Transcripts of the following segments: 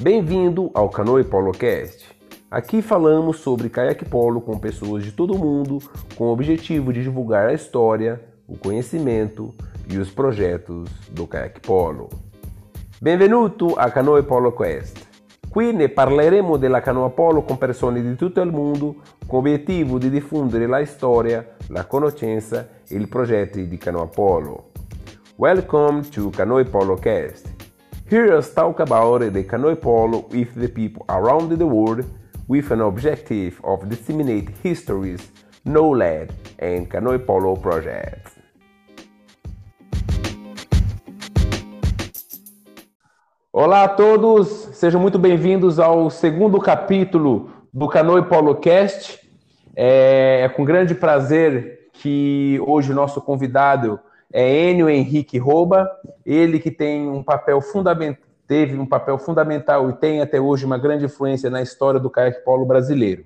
Bem-vindo ao Canoe Polo Cast. Aqui falamos sobre caiaque polo com pessoas de todo mundo, com o objetivo de divulgar a história, o conhecimento e os projetos do caiaque polo. Benvenuto a Canoe Polo Quest. Qui ne parleremo della canoa polo con persone di tutto il mondo con l'obiettivo di diffondere la storia, la conoscenza e i progetti di canoa polo. Welcome to Canoe Polo Cast. Here us talk about the canoe polo with the people around the world with an objective of disseminate histories, knowledge and canoe polo projects. Olá a todos, sejam muito bem-vindos ao segundo capítulo do Canoe Polo Cast. É, é com grande prazer que hoje o nosso convidado é Enio Henrique Rouba, ele que tem um papel fundamental, teve um papel fundamental e tem até hoje uma grande influência na história do caiaque polo brasileiro.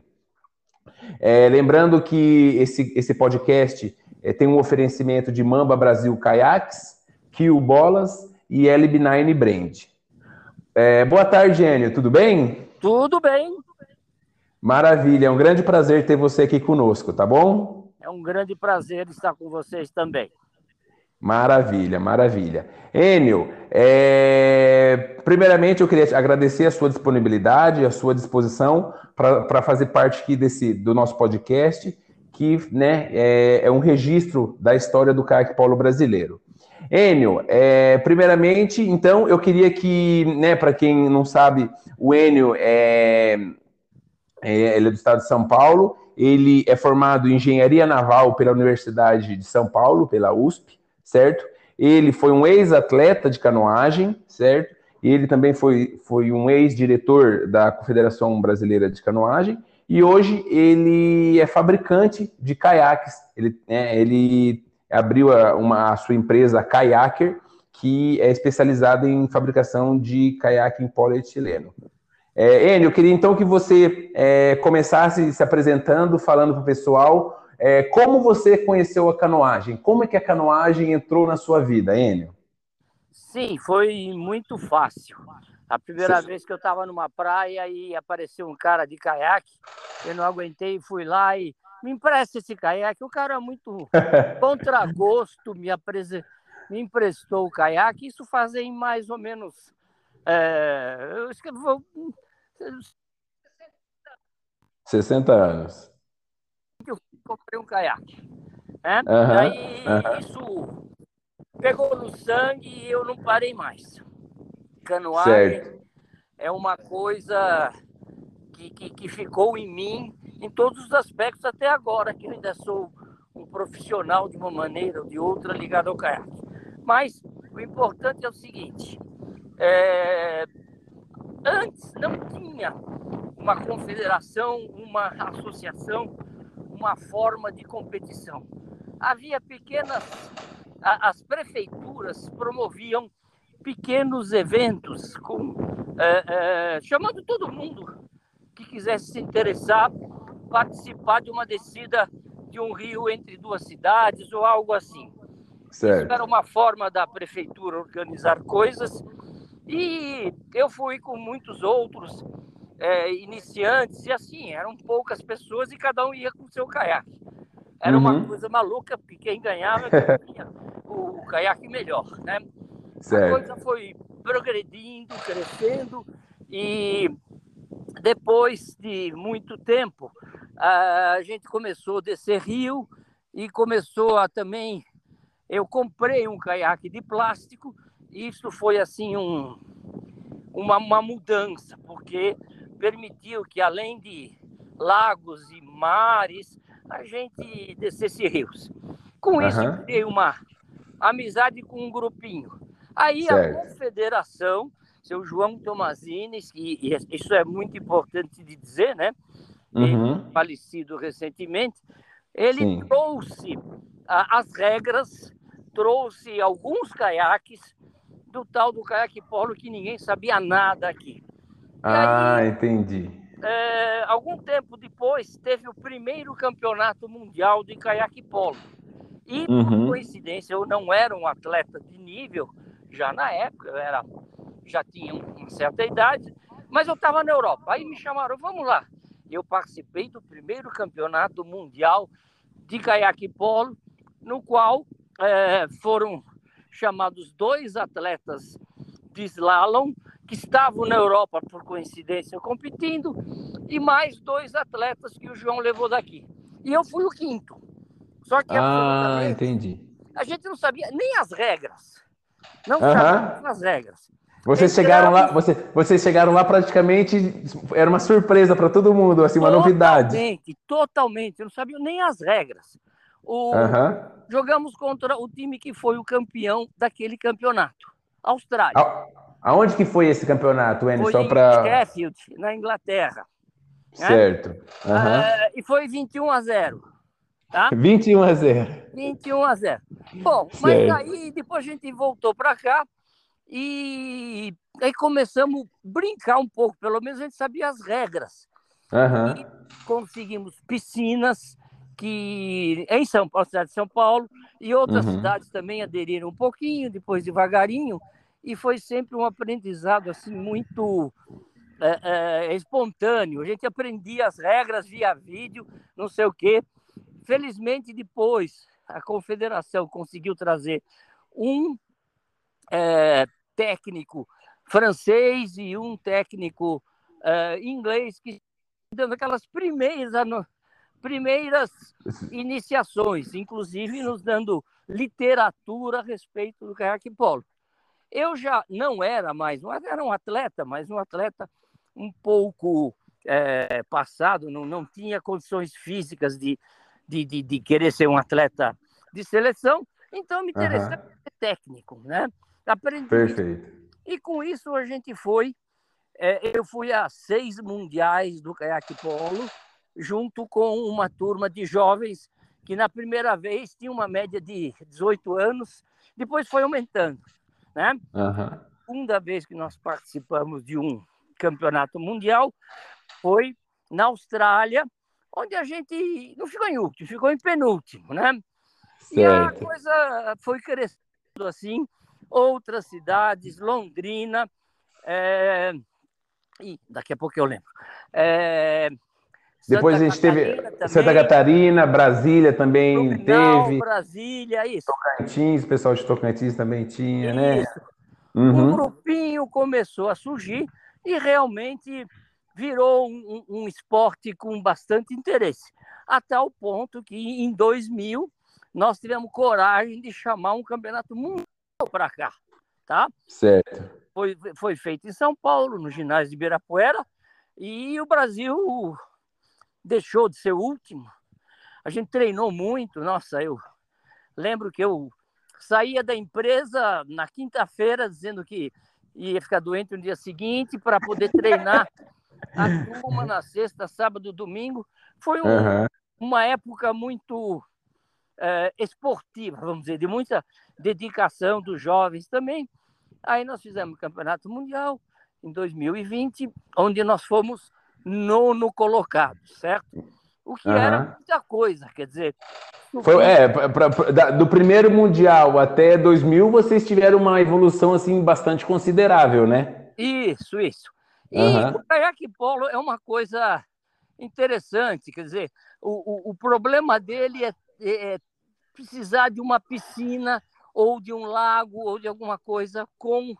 É, lembrando que esse, esse podcast é, tem um oferecimento de Mamba Brasil Caiaques, Kill Bolas e LB9 Brand. É, boa tarde, Enio, tudo bem? Tudo bem. Maravilha, é um grande prazer ter você aqui conosco, tá bom? É um grande prazer estar com vocês também. Maravilha, maravilha. Enio, é... primeiramente eu queria agradecer a sua disponibilidade, a sua disposição para fazer parte aqui desse, do nosso podcast, que né, é, é um registro da história do caiaque polo brasileiro. Enio, é, primeiramente, então, eu queria que, né, para quem não sabe, o Enio é, é, ele é do estado de São Paulo, ele é formado em engenharia naval pela Universidade de São Paulo, pela USP, certo? Ele foi um ex-atleta de canoagem, certo? E ele também foi, foi um ex-diretor da Confederação Brasileira de Canoagem. E hoje ele é fabricante de caiaques. Ele, né, ele abriu a, uma, a sua empresa, a Kayaker, que é especializada em fabricação de caiaque em polietileno. É, Enio, eu queria então que você é, começasse se apresentando, falando para o pessoal é, como você conheceu a canoagem? Como é que a canoagem entrou na sua vida, Enio? Sim, foi muito fácil. A primeira Sim. vez que eu estava numa praia e apareceu um cara de caiaque, eu não aguentei, fui lá e me empresta esse caiaque. O cara é muito contragosto, me, apres... me emprestou o caiaque. Isso fazem mais ou menos. É... Eu escrevo... 60 anos comprei um caiaque. Né? Uhum, Aí uhum. isso pegou no sangue e eu não parei mais. Canoagem é uma coisa que, que, que, ficou em mim em todos os aspectos até agora, que eu ainda sou um profissional de uma maneira ou de outra ligado ao caiaque. Mas o importante é o seguinte: é... antes não tinha uma confederação, uma associação uma forma de competição. Havia pequenas. As prefeituras promoviam pequenos eventos, com, é, é, chamando todo mundo que quisesse se interessar, participar de uma descida de um rio entre duas cidades ou algo assim. Certo. Isso era uma forma da prefeitura organizar coisas e eu fui com muitos outros é, iniciantes, e assim, eram poucas pessoas e cada um ia com o seu caiaque. Era uhum. uma coisa maluca, porque quem ganhava tinha o, o caiaque melhor, né? Certo. A coisa foi progredindo, crescendo, e depois de muito tempo, a gente começou a descer rio e começou a também. Eu comprei um caiaque de plástico, e isso foi assim um, uma, uma mudança, porque permitiu que, além de lagos e mares, a gente descesse rios. Com isso, uhum. eu criei uma amizade com um grupinho. Aí certo. a confederação, seu João Tomazini, e, e, isso é muito importante de dizer, né? Uhum. falecido recentemente, ele Sim. trouxe a, as regras, trouxe alguns caiaques do tal do caiaque polo que ninguém sabia nada aqui. Ah, aí, entendi. É, algum tempo depois, teve o primeiro campeonato mundial de caiaque polo. E, uhum. por coincidência, eu não era um atleta de nível, já na época, eu era, já tinha uma certa idade, Mas eu estava na Europa. Aí me chamaram, vamos lá. Eu participei do primeiro campeonato mundial de caiaque polo, no qual é, foram chamados dois atletas de slalom que estavam na Europa por coincidência competindo e mais dois atletas que o João levou daqui. E eu fui o quinto. Só que ah, entendi. A gente não sabia nem as regras. Não sabia as regras. Vocês chegaram lá, você, vocês chegaram lá praticamente, era uma surpresa para todo mundo, assim, uma totalmente, novidade. Totalmente, totalmente. Eu não sabia nem as regras. O, Jogamos contra o time que foi o campeão daquele campeonato, Austrália. Aonde que foi esse campeonato, Enio? Foi Só pra... Sheffield, na Inglaterra. Né? Certo. Né? Uh, e foi 21 a 0. Tá? 21 a 0. 21 a 0. Bom, certo. mas aí depois a gente voltou para cá e aí começamos a brincar um pouco, pelo menos a gente sabia as regras. Uhum. E conseguimos piscinas que em São Paulo, cidade de São Paulo, e outras uhum. cidades também aderiram um pouquinho, depois devagarinho, e foi sempre um aprendizado assim muito é, é, espontâneo. A gente aprendia as regras via vídeo, não sei o quê. Felizmente, depois, a confederação conseguiu trazer um é, técnico francês e um técnico é, inglês que dando aquelas primeiras primeiras iniciações, inclusive nos dando literatura a respeito do caiaque polo. Eu já não era mais, não era um atleta, mas um atleta um pouco é, passado, não, não tinha condições físicas de, de, de, de, querer ser um atleta de seleção, então me interessei uhum. ser técnico, né? Aprendi. Perfeito. E com isso a gente foi, é, eu fui a seis mundiais do caiaque polo, junto com uma turma de jovens que na primeira vez tinha uma média de 18 anos, depois foi aumentando, né? Uhum. Segunda vez que nós participamos de um campeonato mundial foi na Austrália, onde a gente não ficou em último, ficou em penúltimo, né? Certo. E a coisa foi crescendo assim, outras cidades, Londrina, é... e daqui a pouco eu lembro. É... Depois Santa a gente Catarina teve também. Santa Catarina, Brasília também teve. Brasília, isso. Tocantins, o pessoal de Tocantins também tinha, né? isso. né? Uhum. Um grupinho começou a surgir e realmente virou um, um, esporte com bastante interesse. A tal ponto que em 2000 nós tivemos coragem de chamar um campeonato mundial para cá, tá? Certo. Foi, foi feito em São Paulo, no ginásio de Ibirapuera, e o Brasil deixou de ser o último. A gente treinou muito, nossa, eu lembro que eu saía da empresa na quinta-feira dizendo que ia ficar doente no dia seguinte para poder treinar a turma na sexta, sábado, domingo. Foi um, uhum. uma época muito é, esportiva, vamos dizer, de muita dedicação dos jovens também. Aí nós fizemos o Campeonato Mundial em 2020, onde nós fomos nono colocado, certo? O que uhum. era muita coisa, quer dizer. Foi, é, pra, pra, do primeiro mundial até 2000, vocês tiveram uma evolução assim bastante considerável, né? Isso, isso. E uhum. o caiaque polo é uma coisa interessante, quer dizer, o, o, o problema dele é, é, precisar de uma piscina ou de um lago ou de alguma coisa com,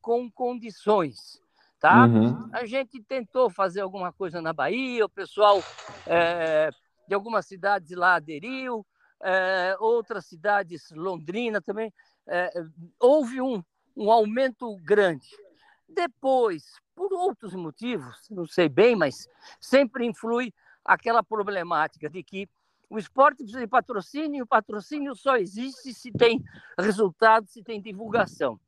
com condições tá? Uhum. A gente tentou fazer alguma coisa na Bahia, o pessoal é, de algumas cidades lá aderiu, é, outras cidades, Londrina também, é, houve um, um aumento grande. Depois, por outros motivos, não sei bem, mas sempre influi aquela problemática de que o esporte precisa de patrocínio, e o patrocínio só existe se tem resultado, se tem divulgação.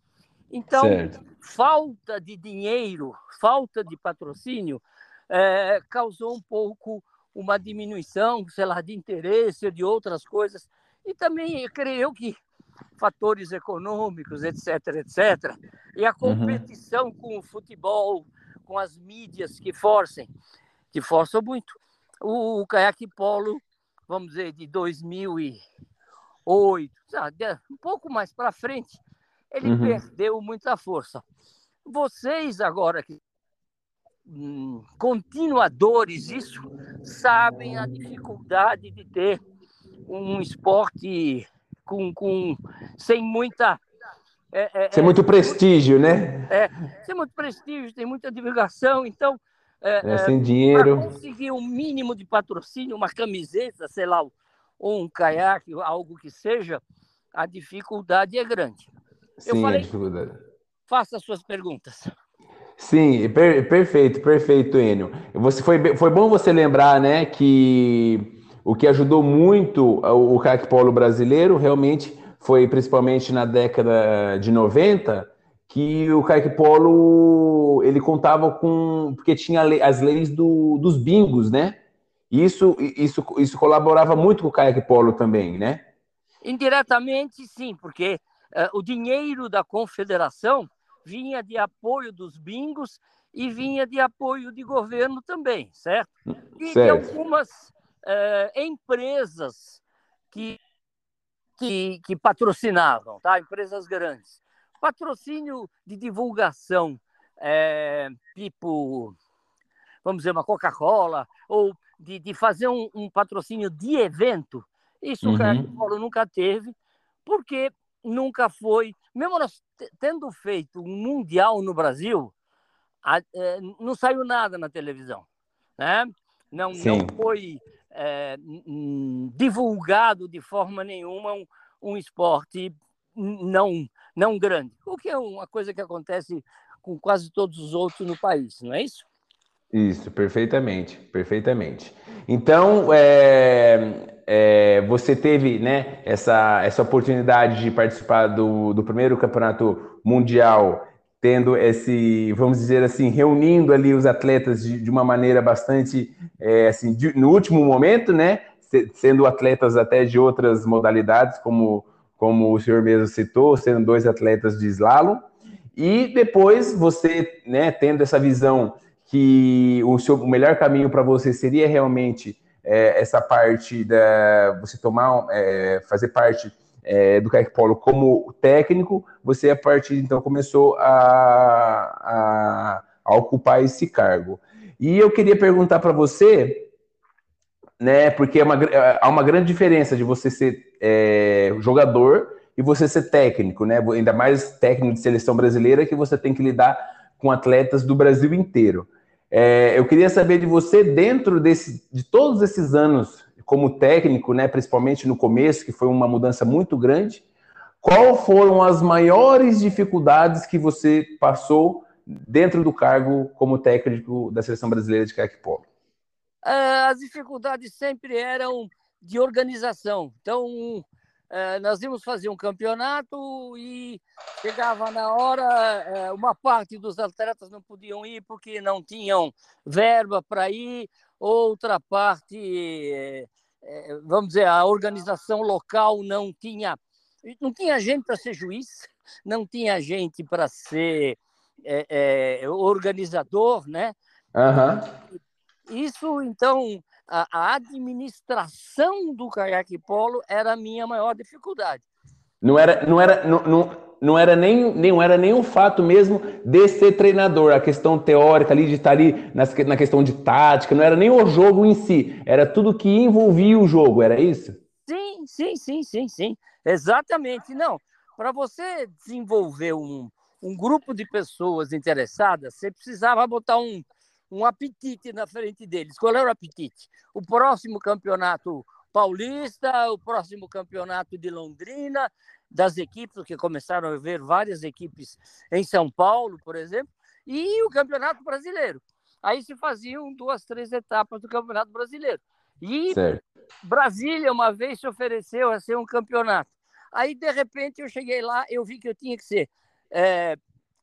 Então, certo. falta de dinheiro, falta de patrocínio, é, causou um pouco uma diminuição, sei lá, de interesse de outras coisas. E também, creio que fatores econômicos, etc, etc. E a uhum. competição uhum. com o futebol, com as mídias que forcem, que forçam muito. O, o caiaque polo, vamos dizer, de 2008, sabe, um pouco mais para frente, ele uhum. perdeu muita força. Vocês agora que hum, continuadores isso sabem a dificuldade de ter um esporte com, com sem muita é, é, sem muito prestígio, né? É, sem muito prestígio, tem muita divulgação, então é, é sem dinheiro. Conseguir um mínimo de patrocínio, uma camiseta, sei lá, ou um caiaque, algo que seja, a dificuldade é grande. Sim, Eu falei, a dificuldade. Faça suas perguntas. Sim, per, perfeito, perfeito, Enio. Você foi, foi bom você lembrar, né, que o que ajudou muito o caiaque polo brasileiro realmente foi principalmente na década de 90 que o caiaque polo ele contava com porque tinha as leis do, dos bingos, né? Isso, isso, isso colaborava muito com o caiaque polo também, né? Indiretamente, sim, porque o dinheiro da confederação vinha de apoio dos bingos e vinha de apoio de governo também, certo? E certo. de algumas uh, empresas que, que, que, patrocinavam, tá? Empresas grandes. Patrocínio de divulgação, é, tipo, vamos dizer, uma Coca-Cola, ou de, de fazer um, um, patrocínio de evento, isso uhum. o Paulo nunca teve, porque nunca foi, mesmo nós tendo feito um mundial no Brasil, a, é, não saiu nada na televisão, né? Não, não foi é, divulgado de forma nenhuma um, um esporte não não grande, o que é uma coisa que acontece com quase todos os outros no país, não é isso? Isso, perfeitamente, perfeitamente. Então, é, é, você teve né, essa, essa oportunidade de participar do, do primeiro campeonato mundial, tendo esse, vamos dizer assim, reunindo ali os atletas de, de uma maneira bastante, é, assim, de, no último momento, né, sendo atletas até de outras modalidades, como, como o senhor mesmo citou, sendo dois atletas de slalom, e depois você, né, tendo essa visão que o, seu, o melhor caminho para você seria realmente é, essa parte da você tomar, é, fazer parte é, do Kayak Polo como técnico, você a partir então começou a, a, a ocupar esse cargo. E eu queria perguntar para você, né, porque é uma, há uma grande diferença de você ser é, jogador e você ser técnico, né? Ainda mais técnico de seleção brasileira que você tem que lidar com atletas do Brasil inteiro. É, eu queria saber de você, dentro desse, de todos esses anos como técnico, né, principalmente no começo, que foi uma mudança muito grande, qual foram as maiores dificuldades que você passou dentro do cargo como técnico da seleção brasileira de kayak polo? É, as dificuldades sempre eram de organização. Então, é, nós íamos fazer um campeonato e chegava na hora, é, uma parte dos atletas não podiam ir porque não tinham verba para ir, outra parte, é, vamos dizer, a organização local não tinha, não tinha gente para ser juiz, não tinha gente para ser organizador, né? Uhum. Isso, então, a, a administração do caiaque polo era a minha maior dificuldade. Não era, não era, não, não, não era nem, nem era nem um fato mesmo de ser treinador, a questão teórica ali de estar ali nas, na questão de tática, não era nem o jogo em si, era tudo que envolvia o jogo, era isso? Sim, sim, sim, sim, sim, exatamente. Não, para você desenvolver um, um grupo de pessoas interessadas, você precisava botar um, um apetite na frente deles. Qual era o apetite? O próximo campeonato paulista, o próximo campeonato de Londrina, das equipes, porque começaram a ver várias equipes em São Paulo, por exemplo, e o campeonato brasileiro. Aí se faziam duas, três etapas do campeonato brasileiro. E certo. Brasília uma vez se ofereceu a ser um campeonato. Aí, de repente, eu cheguei lá, eu vi que eu tinha que ser é,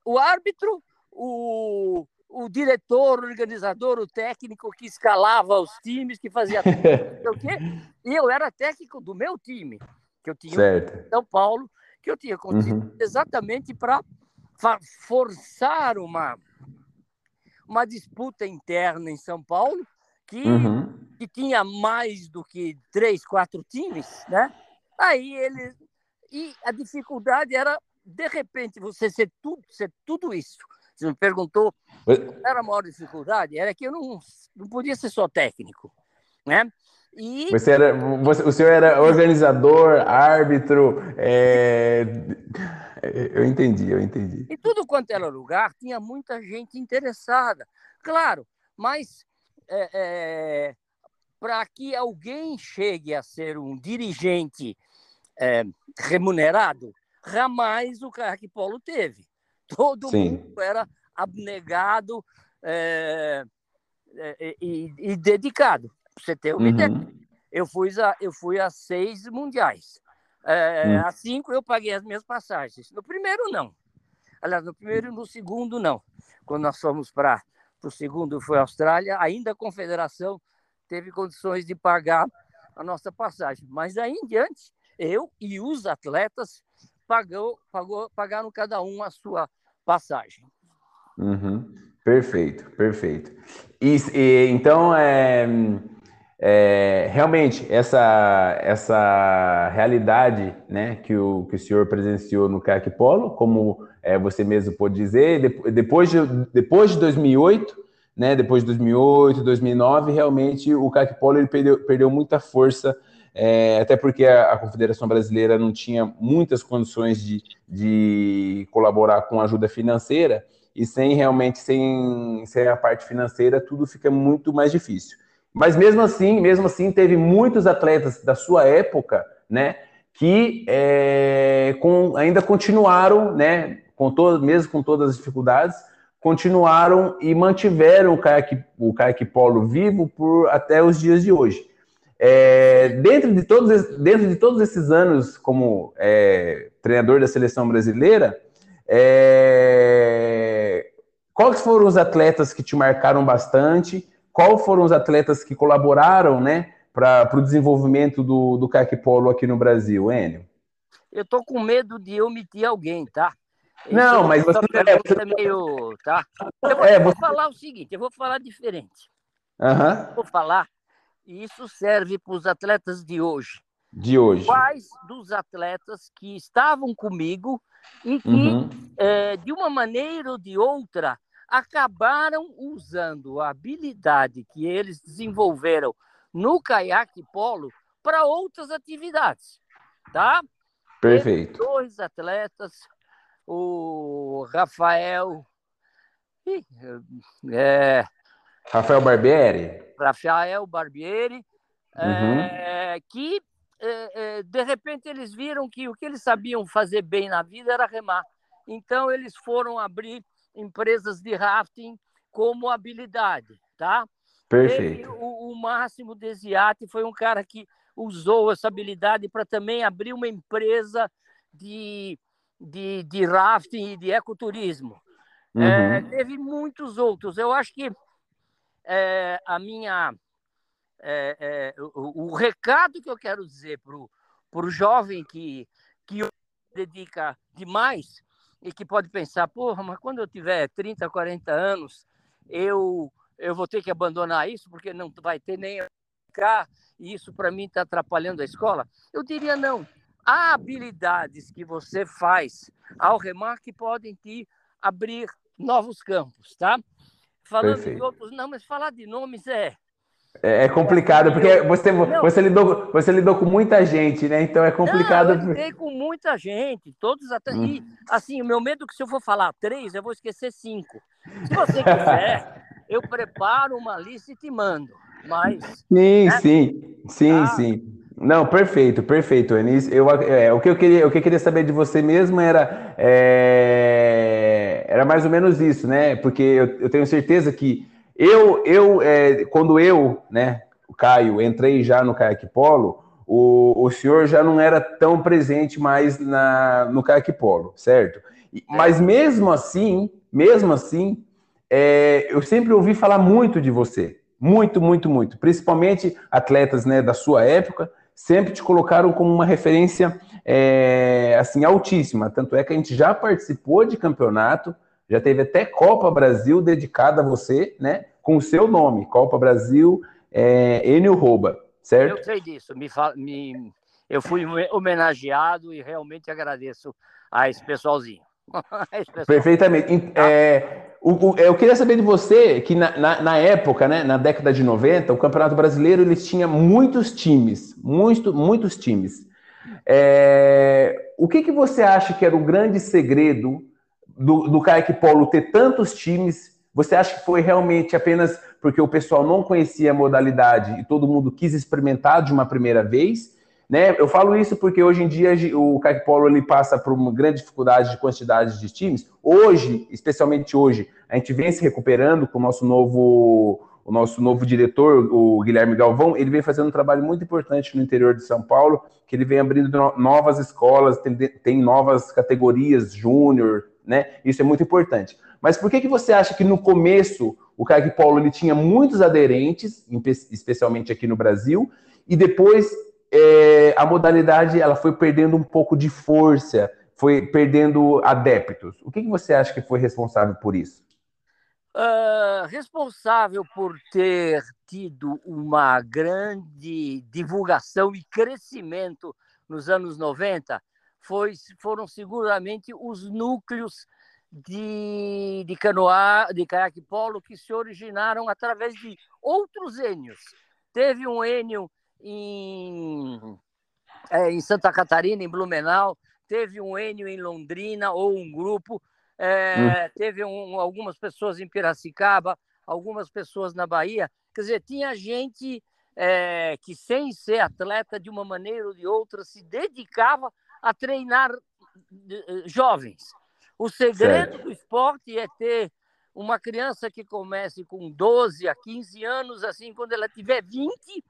o árbitro, o, o diretor, o organizador, o técnico que escalava os times, que fazia tudo, o quê? E eu era técnico do meu time, que eu tinha certo. em São Paulo, que eu tinha conseguido uhum. exatamente para forçar uma, uma disputa interna em São Paulo, que, uhum. que tinha mais do que três, quatro times, né? Aí ele. E a dificuldade era, de repente, você ser tudo, ser tudo isso Você me perguntou era a maior dificuldade, era que eu não, não podia ser só técnico, né? E... Você era, você, o senhor era organizador, árbitro, é... eu entendi, eu entendi. E tudo quanto era lugar, tinha muita gente interessada, claro, mas é, é, para que alguém chegue a ser um dirigente é, remunerado, jamais o Caiaque Polo teve. Todo Sim. mundo era abnegado é, é, e, e, dedicado. Pra você ter uma uhum. ideia. Eu fui, a, eu fui a seis mundiais. É, uhum. A cinco eu paguei as minhas passagens. No primeiro, não. Aliás, no primeiro e no segundo, não. Quando nós fomos para o segundo, foi a Austrália, ainda a confederação teve condições de pagar a nossa passagem. Mas aí em diante, eu e os atletas pagou, pagou, pagaram cada um a sua passagem. Uhum. Perfeito, perfeito. E, e então, é, é, realmente, essa, essa realidade né, que, o, que o senhor presenciou no CAC Polo, como é, você mesmo pôde dizer, depois de, depois de 2008, né, depois de 2008, 2009, realmente o CAC Polo ele perdeu, perdeu muita força, é, até porque a, a, Confederação Brasileira não tinha muitas condições de, de colaborar com ajuda financeira, e sem realmente, sem, sem a parte financeira, tudo fica muito mais difícil. Mas mesmo assim, mesmo assim, teve muitos atletas da sua época, né, que é, com, ainda continuaram, né, com todo, mesmo com todas as dificuldades, continuaram e mantiveram o caiaque, o caiaque polo vivo por até os dias de hoje. É, dentro, de todos, dentro de todos esses anos como é, treinador da seleção brasileira, é, quais foram os atletas que te marcaram bastante? Quais foram os atletas que colaboraram né, para o desenvolvimento do, do caiaque polo aqui no Brasil, Enio? Eu tô com medo de omitir alguém, tá? Não, mas você, é, você... meio, tá? Eu vou, é, você... falar o seguinte, eu vou falar diferente. Uhum. Vou falar, e isso serve para os atletas de hoje. De hoje. Quais dos atletas que estavam comigo e que, uhum. é, de uma maneira ou de outra, acabaram usando a habilidade que eles desenvolveram no caiaque polo para outras atividades, tá? Perfeito. dois atletas o Rafael. É, Rafael Barbieri? Rafael Barbieri, uhum. é, que é, é, de repente eles viram que o que eles sabiam fazer bem na vida era remar. Então eles foram abrir empresas de rafting como habilidade, tá? Perfeito. o, o Máximo Desiati foi um cara que usou essa habilidade para também abrir uma empresa de de, de rafting e de ecoturismo. É, uhum. É, teve muitos outros. Eu acho que é, a minha. É, é o, o, recado que eu quero dizer para o jovem que, que dedica demais e que pode pensar, porra, mas quando eu tiver 30, 40 anos, eu, eu vou ter que abandonar isso porque não vai ter nem cá e isso para mim está atrapalhando a escola. Eu diria não há habilidades que você faz ao remar que podem te abrir novos campos, tá? Falando Perfeito. de outros, não, mas falar de nomes é. É, é complicado, porque você, você, lidou, você lidou com muita gente, né? Então é complicado. Não, eu lidei com muita gente, todos até. Hum. E, assim, o meu medo é que se eu for falar três, eu vou esquecer cinco. Se você quiser, eu preparo uma lista e te mando. Mas. Sim, né? sim, sim, tá? sim. Não, perfeito, perfeito, Enis. Eu, é, o, que eu queria, o que eu queria saber de você mesmo era, é, era mais ou menos isso, né? Porque eu, eu tenho certeza que eu, eu é, quando eu, né, o Caio, entrei já no Kayak Polo, o, o senhor já não era tão presente mais na, no Kayak Polo, certo? Mas mesmo assim, mesmo assim, é, eu sempre ouvi falar muito de você. Muito, muito, muito. Principalmente atletas né, da sua época sempre te colocaram como uma referência é, assim altíssima. Tanto é que a gente já participou de campeonato, já teve até Copa Brasil dedicada a você, né? Com o seu nome, Copa Brasil é, Enio Rouba, certo? Eu sei disso. Me, me, eu fui homenageado e realmente agradeço a esse pessoalzinho. Perfeitamente. É, o, o, eu queria saber de você que na, na, na, época, né, na década de 90, o Campeonato Brasileiro eles tinha muitos times, muito, muitos times. É, o que, que você acha que era o grande segredo do, do Polo ter tantos times? Você acha que foi realmente apenas porque o pessoal não conhecia a modalidade e todo mundo quis experimentar de uma primeira vez? Né? Eu falo isso porque hoje em dia o Polo ele passa por uma grande dificuldade de quantidade de times. Hoje, especialmente hoje, a gente vem se recuperando com o nosso novo o nosso novo diretor, o Guilherme Galvão, ele vem fazendo um trabalho muito importante no interior de São Paulo, que ele vem abrindo novas escolas, tem, tem novas categorias, júnior, né? Isso é muito importante. Mas por que, que você acha que no começo o Kaique ele tinha muitos aderentes, especialmente aqui no Brasil, e depois é, a modalidade ela foi perdendo um pouco de força, foi perdendo adeptos? O que, que você acha que foi responsável por isso? Uh, responsável por ter tido uma grande divulgação e crescimento nos anos 90 foi, foram seguramente os núcleos de, de canoa, de caiaque polo que se originaram através de outros ênios. Teve um ênio em, é, em Santa Catarina, em Blumenau, teve um ênio em Londrina, ou um grupo, é, hum. Teve um, algumas pessoas em Piracicaba, algumas pessoas na Bahia. Quer dizer, tinha gente é, que, sem ser atleta de uma maneira ou de outra, se dedicava a treinar eh, jovens. O segredo certo. do esporte é ter uma criança que comece com 12 a 15 anos, assim, quando ela tiver 20,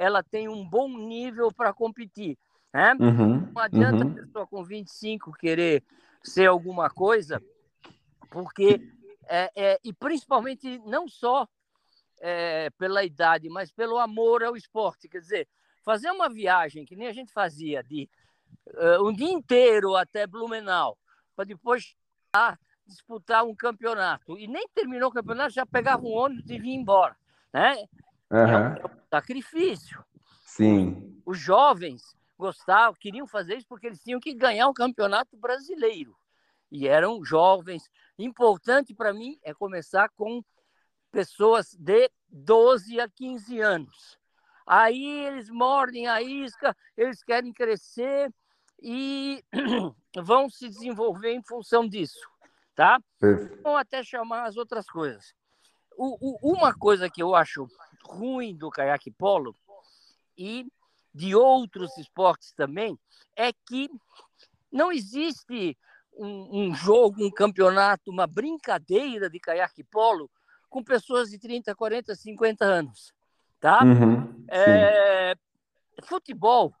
ela tem um bom nível para competir. Né? Uhum, não adianta uhum. a pessoa com 25 querer ser alguma coisa, porque é, é, e principalmente não só é, pela idade, mas pelo amor ao esporte. Quer dizer, fazer uma viagem que nem a gente fazia de uh, um dia inteiro até Blumenau, para depois disputar um campeonato. E nem terminou o campeonato, já pegava um ônibus e vinha embora. Né? Uhum. É, um, é um sacrifício. Sim. Os jovens gostavam, queriam fazer isso porque eles tinham que ganhar o campeonato brasileiro. E eram jovens. Importante para mim é começar com pessoas de 12 a 15 anos. Aí eles mordem a isca, eles querem crescer e vão se desenvolver em função disso, tá? Vão até chamar as outras coisas. O, o, uma coisa que eu acho ruim do caiaque polo e de outros esportes também, é que não existe um, um jogo, um campeonato, uma brincadeira de caiaque polo com pessoas de 30, 40, 50 anos. Tá? Uhum, é, futebol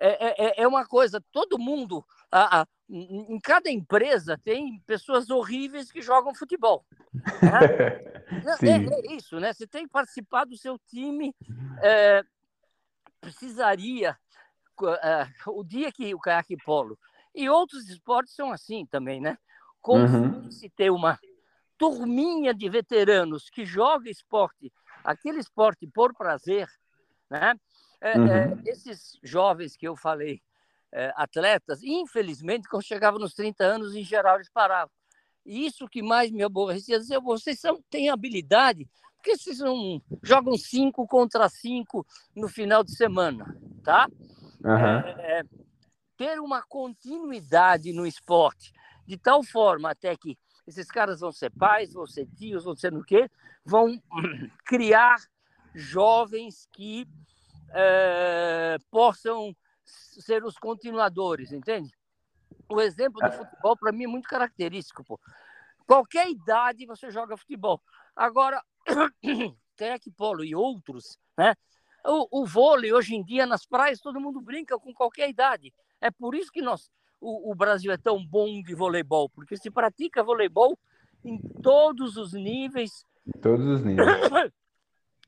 é, é, é, uma coisa, todo mundo, a, a, em cada empresa tem pessoas horríveis que jogam futebol. Né? é, é, isso, né? Você tem que participar do seu time, é, precisaria, uh, o dia que o caiaque polo e outros esportes são assim também, né? Como uhum. se ter uma turminha de veteranos que joga esporte, aquele esporte por prazer, né? É, uhum. é, esses jovens que eu falei, é, atletas, infelizmente, quando chegavam nos 30 anos, em geral, eles paravam. E isso que mais me aborrecia, dizer, vocês são, têm habilidade, por que vocês não jogam cinco contra cinco no final de semana, tá? Uhum. É, é, ter uma continuidade no esporte, de tal forma até que esses caras vão ser pais, vão ser tios, vão ser no quê? Vão criar jovens que é, possam ser os continuadores, entende? O exemplo do futebol, para mim, é muito característico. Pô. Qualquer idade você joga futebol. Agora, tec, polo e outros, né? O, o, vôlei, hoje em dia, nas praias, todo mundo brinca com qualquer idade. É por isso que nós, o, o Brasil é tão bom de voleibol, porque se pratica voleibol em todos os níveis. Todos os níveis.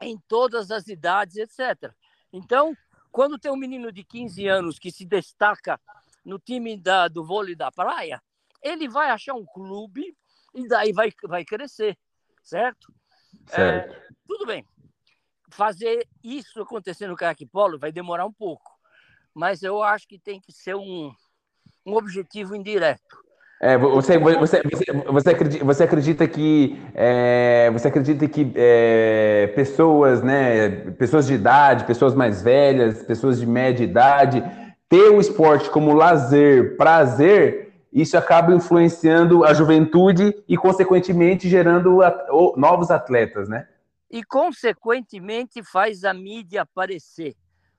em todas as idades, etc. Então, quando tem um menino de 15 anos que se destaca no time da, do vôlei da praia, ele vai achar um clube e daí vai, vai crescer, certo? Certo. É, tudo bem. Fazer isso acontecer no caiaque polo vai demorar um pouco, mas eu acho que tem que ser um, um objetivo indireto. É, você, você, você, acredita, você acredita que é, você acredita que é, pessoas, né, pessoas de idade, pessoas mais velhas, pessoas de média idade, ter o esporte como lazer, prazer, isso acaba influenciando a juventude e, consequentemente, gerando novos atletas, né? E, consequentemente, faz a mídia aparecer,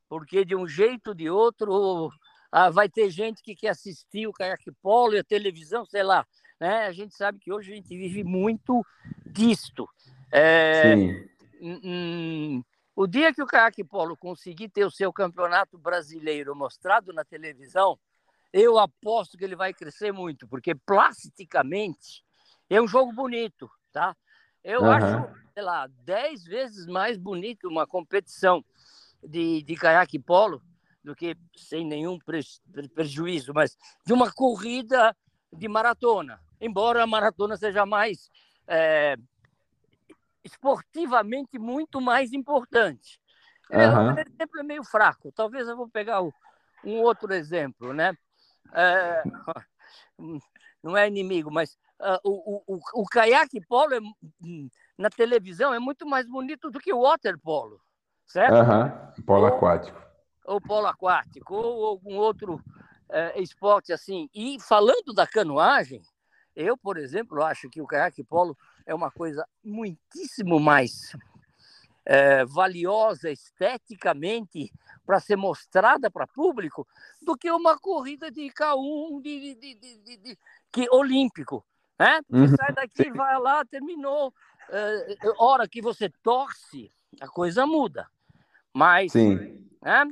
porque de um jeito ou de outro ah, vai ter gente que quer assistir o caiaque polo e a televisão, sei lá. Né? A gente sabe que hoje a gente vive muito disto. É, Sim. O dia que o caiaque polo conseguir ter o seu campeonato brasileiro mostrado na televisão, eu aposto que ele vai crescer muito, porque plasticamente é um jogo bonito, tá? Eu uhum. acho, sei lá, dez vezes mais bonito uma competição de, de caiaque polo do que sem nenhum pre, prejuízo, mas de uma corrida de maratona. Embora a maratona seja mais é, esportivamente muito mais importante. Uhum. É, exemplo é meio fraco. Talvez eu vou pegar um outro exemplo, né? É, não é inimigo, mas uh, o, o, o, o caiaque polo é, na televisão é muito mais bonito do que o waterpolo, certo? Uhum. Polo Ou, aquático ou polo aquático, ou algum outro é, esporte assim. E falando da canoagem, eu, por exemplo, acho que o caiaque polo é uma coisa muitíssimo mais é, valiosa esteticamente para ser mostrada para público do que uma corrida de K1 de, de, de, de que olímpico, né? Você uhum. sai daqui, vai lá, terminou. É, hora que você torce, a coisa muda. Mas Sim. Né?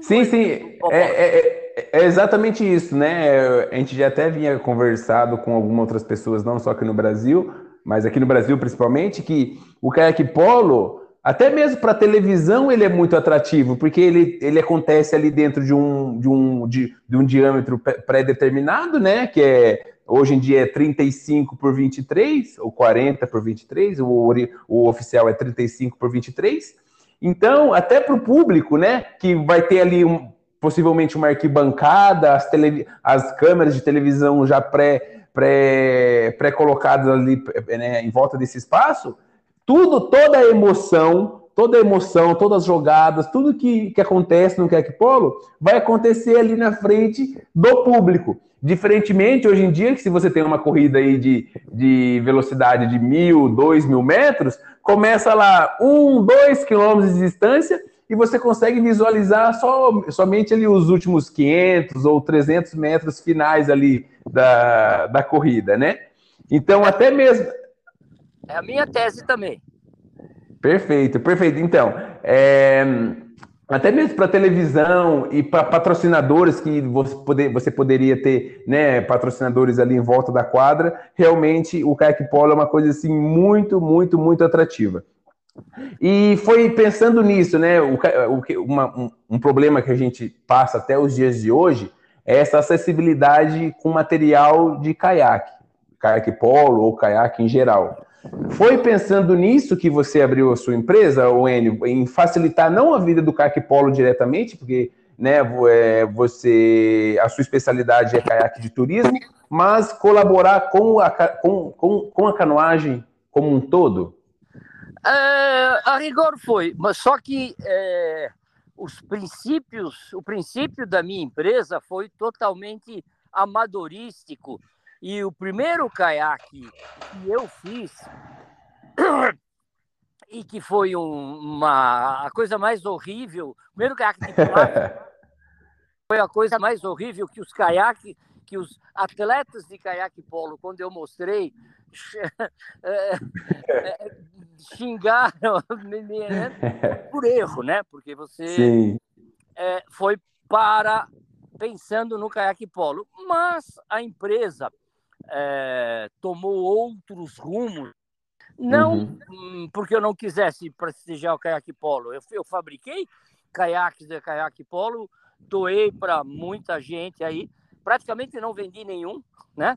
Sim, sim, é, é, é, é, exatamente isso, né? A gente já até vinha conversado com algumas outras pessoas, não só aqui no Brasil, mas aqui no Brasil principalmente, que o caiaque polo, até mesmo para televisão, ele é muito atrativo, porque ele, ele acontece ali dentro de um, de um, de, de um diâmetro pré-determinado, né? Que é hoje em dia é 35 por 23, ou 40 por 23, o, o oficial é 35 por 23. Então, até para o público, né, que vai ter ali um, possivelmente uma arquibancada, as, tele, as câmeras de televisão já pré, pré, pré colocadas ali né, em volta desse espaço, tudo, toda a emoção, toda a emoção, todas as jogadas, tudo que, que acontece no Queque Polo vai acontecer ali na frente do público. Diferentemente, hoje em dia, que se você tem uma corrida aí de, de velocidade de mil, dois mil metros, começa lá um, dois quilômetros de distância e você consegue visualizar só, somente ali os últimos 500 ou 300 metros finais ali da, da corrida, né? Então, até mesmo... É a minha tese também. Perfeito, perfeito. Então, é, até mesmo para televisão e para patrocinadores que você, poder, você poderia ter, né, patrocinadores ali em volta da quadra, realmente o kayak polo é uma coisa assim muito, muito, muito atrativa. E foi pensando nisso, né, o, o, uma, um, um problema que a gente passa até os dias de hoje é essa acessibilidade com material de caiaque, caiaque polo ou caiaque em geral. Foi pensando nisso que você abriu a sua empresa, o Enio, em facilitar não a vida do caiaque polo diretamente, porque né, é, você a sua especialidade é caiaque de turismo, mas colaborar com a, com, com, com a canoagem como um todo? É, a rigor foi, mas só que é, os princípios, o princípio da minha empresa foi totalmente amadorístico e o primeiro caiaque que eu fiz, e que foi um, uma a coisa mais horrível, o primeiro caiaque de plástico foi a coisa mais horrível que os caiaques, que os atletas de caiaque polo, quando eu mostrei, xingaram por erro, né? Porque você é, foi para pensando no caiaque polo, mas a empresa é, tomou outros rumos. Não uhum. Hum, porque eu não quisesse prestigiar o caiaque polo. Eu, eu fabriquei caiaques de caiaque polo, doei para muita gente aí. Praticamente não vendi nenhum, né?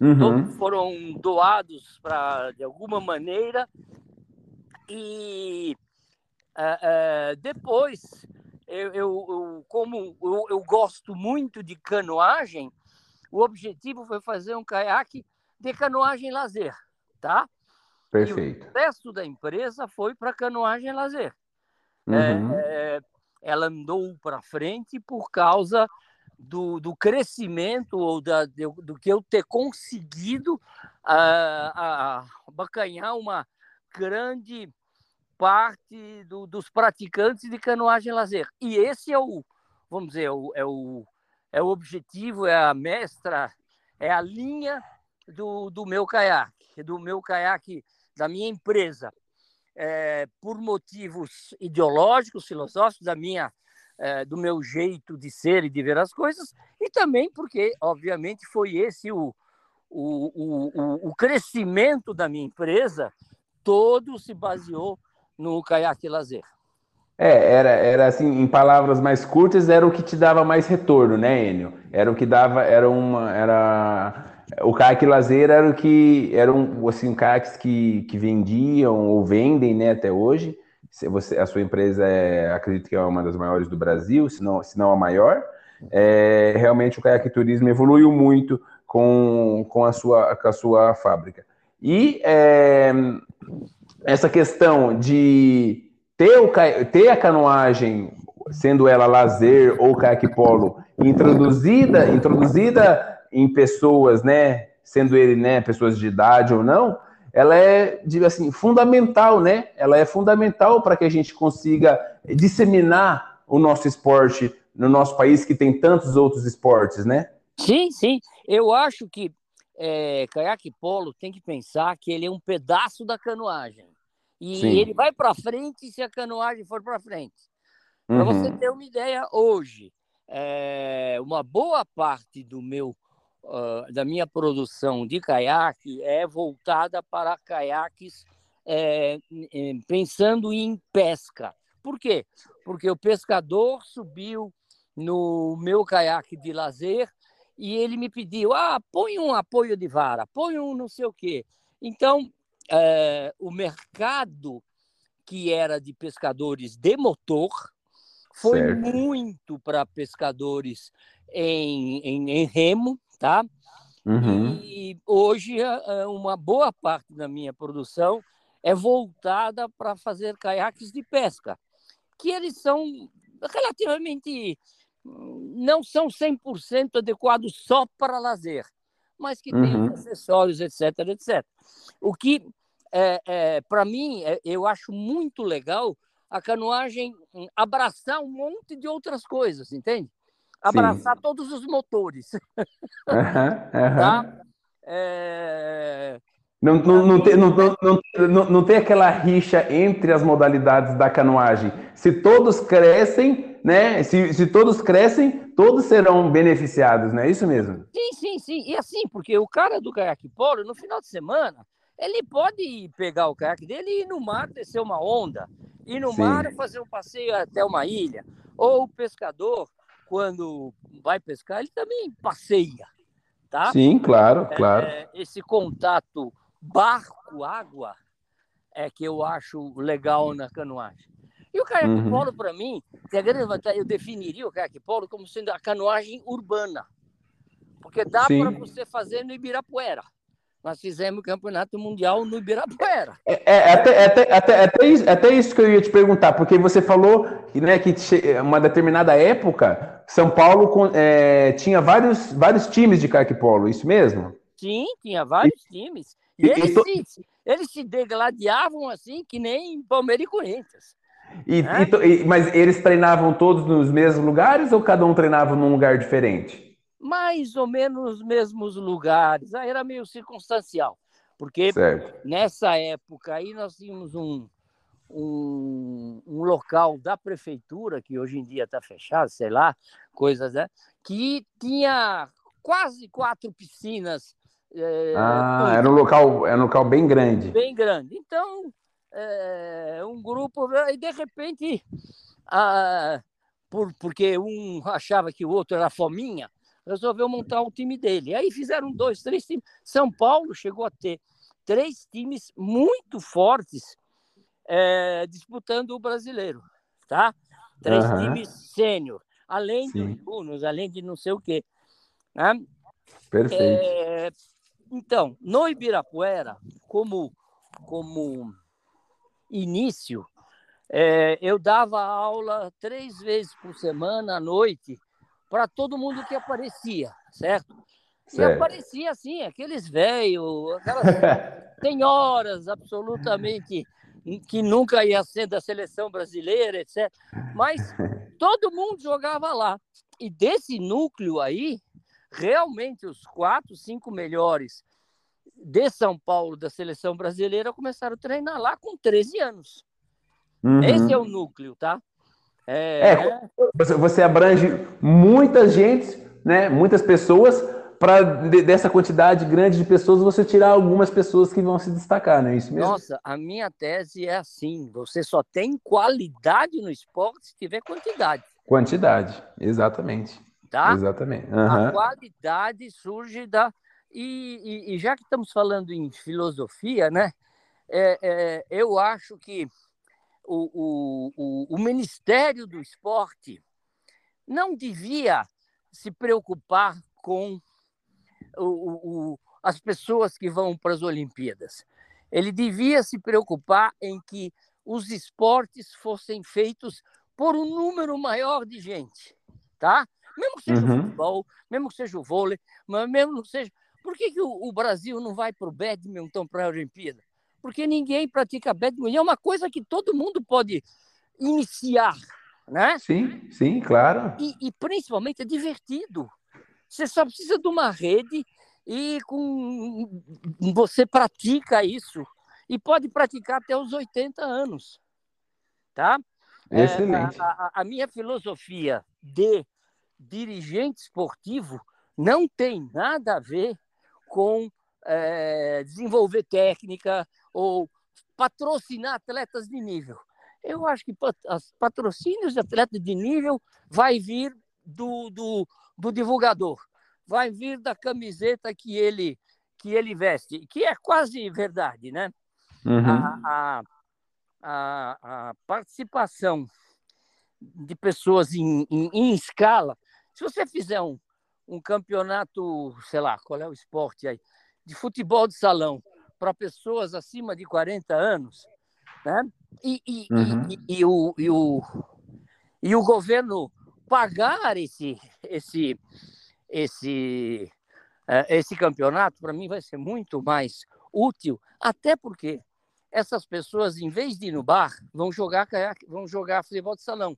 Uhum. Todos foram doados para de alguma maneira. E uh, uh, depois, eu, eu, eu como eu, eu, gosto muito de canoagem, o objetivo foi fazer um caiaque de canoagem lazer, tá? Perfeito. E o resto da empresa foi para canoagem lazer. Uhum. É, ela andou para frente por causa do, do crescimento ou da, do, do, que eu ter conseguido abacanhar uma grande parte do, dos praticantes de canoagem lazer. E esse é o, vamos dizer, é o, é o, é o objetivo, é a mestra, é a linha do, do meu caiaque, do meu caiaque, da minha empresa. É, por motivos ideológicos, filosóficos, da minha, é, do meu jeito de ser e de ver as coisas, e também porque, obviamente, foi esse o, o, o, o crescimento da minha empresa, todo se baseou no caiaque lazer. É, era, era assim, em palavras mais curtas, era o que te dava mais retorno, né, Enio? Era o que dava, era uma, era o caiaque lazer era o que eram assim caiaques que, que vendiam ou vendem, né, até hoje. Se você, a sua empresa é, acredito que é uma das maiores do Brasil, se não, se não a maior. É, realmente o caiaque turismo evoluiu muito com, com, a, sua, com a sua fábrica. E é, essa questão de ter, o, ter a canoagem, sendo ela lazer ou caiaque polo, introduzida, introduzida em pessoas, né, sendo ele, né, pessoas de idade ou não, ela é, digo assim, fundamental, né? Ela é fundamental para que a gente consiga disseminar o nosso esporte no nosso país, que tem tantos outros esportes, né? Sim, sim. Eu acho que é, caiaque polo tem que pensar que ele é um pedaço da canoagem. E sim. ele vai para frente se a canoagem for para frente. Para uhum. você ter uma ideia, hoje, é, uma boa parte do meu uh, da minha produção de caiaque é voltada para caiaques é, pensando em pesca. Por quê? Porque o pescador subiu no meu caiaque de lazer e ele me pediu: ah, põe um apoio de vara, põe um não sei o quê. Então, é, o mercado que era de pescadores de motor foi certo. muito para pescadores em, em, em, remo, tá? Uhum. E hoje uma boa parte da minha produção é voltada para fazer caiaques de pesca, que eles são relativamente não são 100% adequados só para lazer, mas que uhum. têm acessórios, etc, etc. O que, é, é para mim, é, eu acho muito legal a canoagem hum, abraçar um monte de outras coisas, entende? abraçar Sim. todos os motores. Uhum, uhum. Tá? É... Não, não, não, tem, não, não, não, tem aquela rixa entre as modalidades da canoagem. Se todos crescem, né? Se, se todos crescem, todos serão beneficiados, não é isso mesmo? Sim, sim, sim. E assim, porque o cara do caiaque polo, no final de semana, ele pode pegar o caiaque dele e ir no mar descer uma onda, ir no sim. mar fazer um passeio até uma ilha. Ou o pescador quando vai pescar, ele também passeia, tá? Sim, claro, é, claro. Esse contato barco-água é que eu acho legal na canoagem. E o caiaque uhum. polo, para mim, tem a grande vantagem, eu definiria o caiaque polo como sendo a canoagem urbana. Porque dá para você fazer no Ibirapuera nós fizemos o campeonato mundial no Ibirapuera. É, é até, até, até, até, isso, até isso que eu ia te perguntar, porque você falou né, que uma determinada época, São Paulo é, tinha vários, vários times de caiaque polo, isso mesmo? Sim, tinha vários e, times. E, e eles, se, eles se degladiavam assim, que nem Palmeiras e Corinthians. E, e, mas eles treinavam todos nos mesmos lugares ou cada um treinava num lugar diferente? Mais ou menos nos mesmos lugares. Aí era meio circunstancial, porque certo. nessa época aí nós tínhamos um, um, um, local da prefeitura, que hoje em dia está fechado, sei lá, coisas, né? Que tinha quase quatro piscinas. É, ah, era um local, era um local bem grande. Bem grande. Então, é, um grupo, e de repente, ah, por, porque um achava que o outro era fominha, resolveu montar o time dele. Aí fizeram dois, três times. São Paulo chegou a ter três times muito fortes é, disputando o brasileiro, tá? Três uhum. times sênior, além Sim. dos Junos, além de não sei o quê. Né? Perfeito. É, então, no Ibirapuera, como, como início, é, eu dava aula três vezes por semana à noite para todo mundo que aparecia, certo? certo. E aparecia assim, aqueles velhos, aquelas senhoras absolutamente que nunca ia ser da seleção brasileira, etc. Mas todo mundo jogava lá. E desse núcleo aí, realmente os quatro, cinco melhores de São Paulo da seleção brasileira começaram a treinar lá com 13 anos. Uhum. Esse é o núcleo, tá? É, é você, você abrange muita gente, né? Muitas pessoas para dessa quantidade grande de pessoas você tirar algumas pessoas que vão se destacar, não é isso mesmo? Nossa, a minha tese é assim: você só tem qualidade no esporte se tiver quantidade. Quantidade, exatamente. Tá? Exatamente. Uhum. A qualidade surge da. E, e, e, já que estamos falando em filosofia, né? É, é, eu acho que o, o, o, Ministério do Esporte não devia se preocupar com o, o, as pessoas que vão para as Olimpíadas. Ele devia se preocupar em que os esportes fossem feitos por um número maior de gente, tá? Mesmo que seja uhum. o futebol, mesmo que seja o vôlei, mas mesmo que seja. Por que, que o, o Brasil não vai para o badminton para a Olimpíada? Porque ninguém pratica badminton. É uma coisa que todo mundo pode iniciar, né? Sim, sim, claro. E, e principalmente é divertido. Você só precisa de uma rede e com você pratica isso e pode praticar até os 80 anos, tá? Excelente. É, a, a, a, minha filosofia de dirigente esportivo não tem nada a ver com é, desenvolver técnica ou patrocinar atletas de nível. Eu acho que os patrocínios de atletas de nível vai vir do, do, do divulgador, vai vir da camiseta que ele que ele veste, que é quase verdade, né? Uhum. A, a, a, a, participação de pessoas em, em, em, escala, se você fizer um, um campeonato, sei lá, qual é o esporte aí, de futebol de salão para pessoas acima de 40 anos, né? E, e, uhum. e, e, o, e, o, e o governo pagar esse, esse, esse, é, esse campeonato, para mim, vai ser muito mais útil, até porque essas pessoas, em vez de ir no bar, vão jogar caiaque, vão jogar futebol de salão.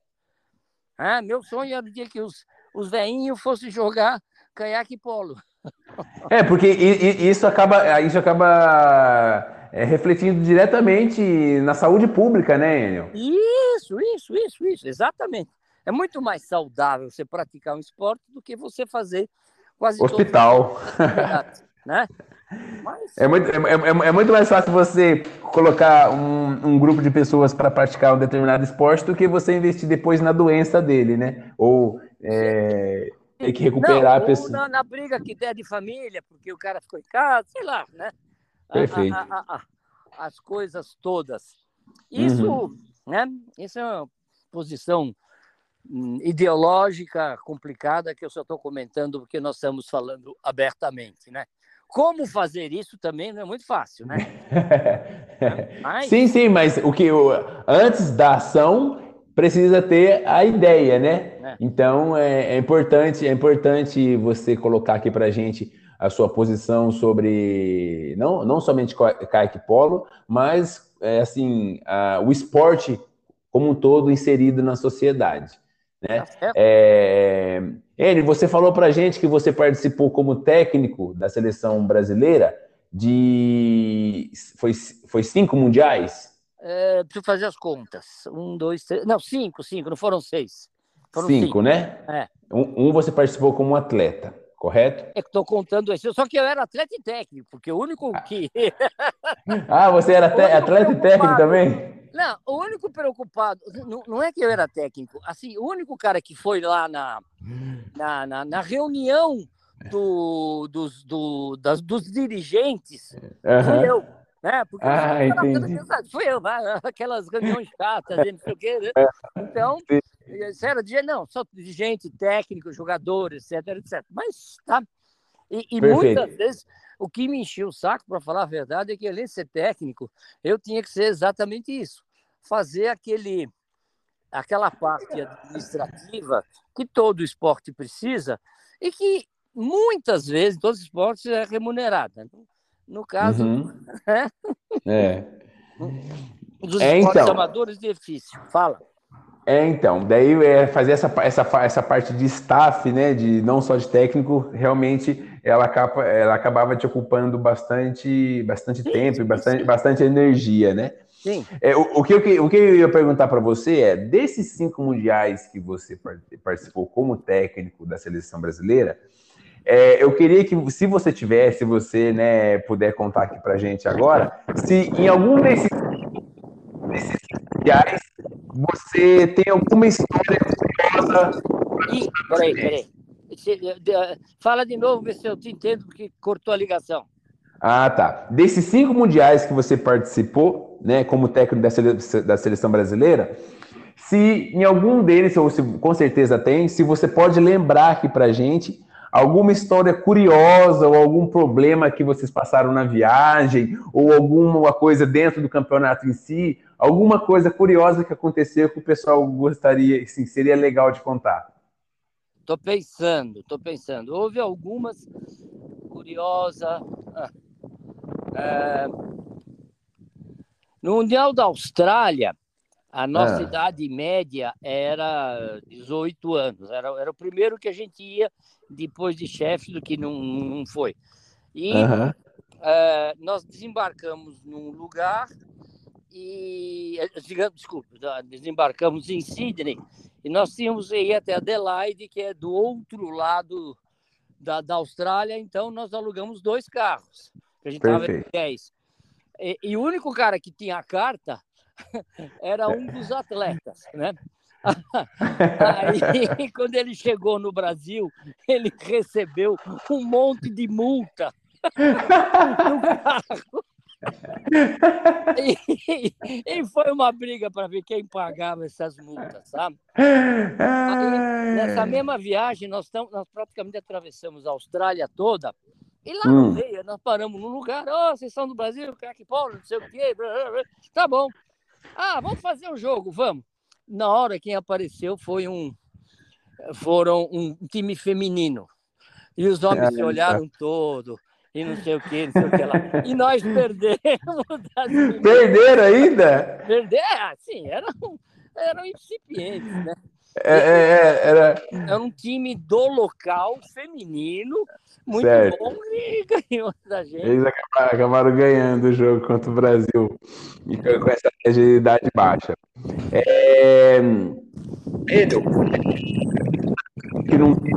Ah, meu sonho era o dia que os, os veinhos fossem jogar caiaque e polo. É, porque isso acaba, isso acaba é, refletindo diretamente na saúde pública, né, Enio? Isso, isso, isso, isso, exatamente. É muito mais saudável você praticar um esporte do que você fazer quase hospital, né? Mas... É, muito, é, é, é, muito mais fácil você colocar um, um grupo de pessoas para praticar um determinado esporte do que você investir depois na doença dele, né? Ou é, ter que recuperar Não, a pessoa. Na, na, briga que der de família, porque o cara ficou em casa, sei lá, né? Perfeito. A, a, a, as coisas todas. Isso, uhum. né? Isso é uma posição Hum, ideológica complicada que eu só estou comentando porque nós estamos falando abertamente, né? Como fazer isso também não é muito fácil, né? mas... Sim, sim, mas o que antes da ação precisa ter a ideia, né? É. Então é, é, importante, é importante você colocar aqui para gente a sua posição sobre não, não somente kayak polo, mas é, assim a, o esporte como um todo inserido na sociedade. Né? Tá é... Enio, você falou para gente que você participou como técnico da seleção brasileira de. Foi, foi cinco mundiais? É, preciso fazer as contas. Um, dois, três. Não, cinco, cinco, não foram seis. Foram cinco, cinco. né? É. Um, um, você participou como atleta, correto? É que estou contando isso. Só que eu era atleta e técnico, porque o único que. ah, você era atleta e técnico também? Não, o único preocupado, não, não, é que eu era técnico, assim, o único cara que foi lá na, na, na, na reunião do, dos, do, das, dos dirigentes uhum. fui eu. Né? Porque ah, entendi. fui eu, aquelas reuniões chatas, não sei o quê, né? Então, sério, não, só dirigente, técnico, jogador, etc, etc. Mas, tá, E, e muitas vezes o que me encheu o saco, para falar a verdade, é que além de ser técnico, eu tinha que ser exatamente isso, fazer aquele aquela parte administrativa que todo esporte precisa e que muitas vezes, todos os esportes, é remunerada. No caso, uhum. é. é. Dos é, esportes então. amadores, difícil. Fala. É, então, daí é fazer essa, essa, essa parte de staff, né, de não só de técnico, realmente ela, acaba, ela acabava te ocupando bastante, bastante sim, tempo e bastante, bastante energia, né? Sim. É, o, o, que eu, o que eu ia perguntar para você é, desses cinco mundiais que você participou como técnico da seleção brasileira, é, eu queria que, se você tivesse, se você né, puder contar aqui para gente agora, se em algum desses, desses mundiais você tem alguma história curiosa. Ih, peraí, peraí. Fala de novo, ver se eu te entendo, porque cortou a ligação. Ah, tá. Desses cinco mundiais que você participou, né, como técnico da seleção brasileira, se em algum deles, ou se com certeza tem, se você pode lembrar aqui pra gente alguma história curiosa ou algum problema que vocês passaram na viagem ou alguma coisa dentro do campeonato em si, alguma coisa curiosa que aconteceu que o pessoal gostaria, sim, seria legal de contar. Tô pensando, tô pensando. Houve algumas curiosa. Ah, é... No Mundial da Austrália, a nossa ah. idade média era 18 anos. Era, era o primeiro que a gente ia depois de chefe do que não, não foi. E uh, nós desembarcamos num lugar e eh, digamos, desculpa, desembarcamos em Sydney e nós tínhamos que ir até Adelaide, que é do outro lado da, da Austrália, então nós alugamos dois carros. A gente estava em 10. E, e, o único cara que tinha a carta era um dos atletas, né? Aí, quando ele chegou no Brasil, ele recebeu um monte de multa no carro. E, e, foi uma briga para ver quem pagava essas multas, sabe? Aí, nessa mesma viagem, nós, tamo, nós praticamente atravessamos a Austrália toda. E lá hum. no meio, nós paramos num lugar. Oh, vocês são do Brasil, craque Paulo, não sei o quê. Blá, blá, blá. Tá bom. Ah, vamos fazer um jogo, vamos. Na hora quem apareceu foi um foram um time feminino. E os homens se olharam todo e não sei o que, não sei o que lá. E nós perdemos. Perderam ainda? Perderam, é, sim, eram, eram incipientes, né? É, é, é, era... era um time do local feminino muito certo. bom e ganhou da gente. Eles acabaram, acabaram, ganhando o jogo contra o Brasil e com essa agilidade baixa. É... Pedro, que não tem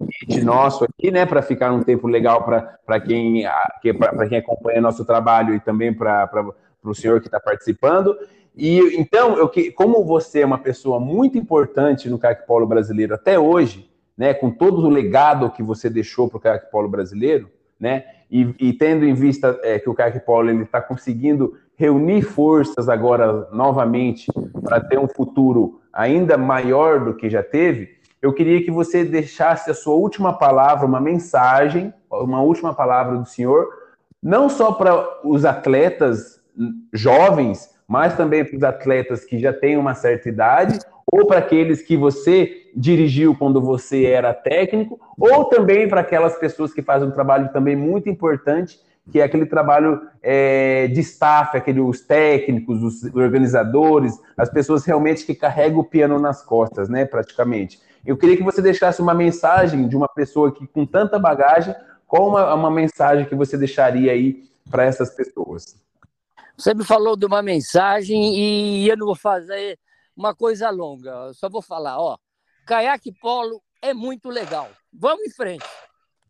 limite nosso aqui, né, para ficar um tempo legal para quem, que, quem acompanha nosso trabalho e também para o senhor que está participando. E então, eu, como você é uma pessoa muito importante no CAC Polo brasileiro até hoje, né, com todo o legado que você deixou para o CAC Polo brasileiro, né, e, e tendo em vista é, que o CAC Polo está conseguindo reunir forças agora novamente para ter um futuro ainda maior do que já teve, eu queria que você deixasse a sua última palavra, uma mensagem, uma última palavra do senhor, não só para os atletas jovens, mas também para os atletas que já têm uma certa idade, ou para aqueles que você dirigiu quando você era técnico, ou também para aquelas pessoas que fazem um trabalho também muito importante, que é aquele trabalho é, de staff, aquele, os técnicos, os organizadores, as pessoas realmente que carregam o piano nas costas, né, praticamente. Eu queria que você deixasse uma mensagem de uma pessoa que com tanta bagagem, qual uma, uma mensagem que você deixaria aí para essas pessoas? Você me falou de uma mensagem e eu não vou fazer uma coisa longa. Eu só vou falar, ó, caiaque polo é muito legal. Vamos em frente.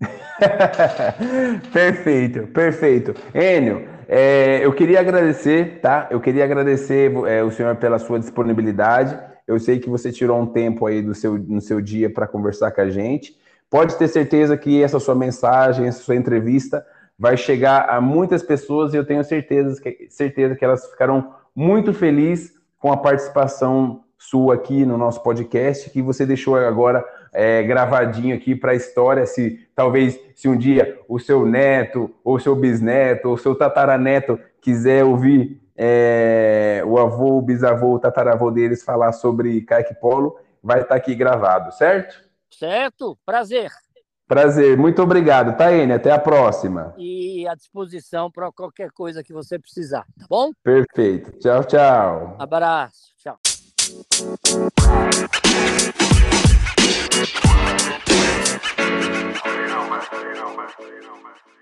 perfeito, perfeito. Enio, é, eu queria agradecer, tá? Eu queria agradecer é, o senhor pela sua disponibilidade. Eu sei que você tirou um tempo aí do seu, no seu dia para conversar com a gente. Pode ter certeza que essa sua mensagem, essa sua entrevista vai chegar a muitas pessoas e eu tenho certeza que, certeza que elas ficarão muito felizes com a participação sua aqui no nosso podcast, que você deixou agora é, gravadinho aqui para a história, se talvez se um dia o seu neto, ou seu bisneto, ou seu tataraneto quiser ouvir é, o avô, o bisavô, o tataravô deles falar sobre kaique polo, vai estar tá aqui gravado, certo? Certo, prazer. Prazer, muito obrigado, Taene. Até a próxima. E à disposição para qualquer coisa que você precisar, tá bom? Perfeito. Tchau, tchau. Abraço. Tchau. You don't matter, you don't matter, you don't matter.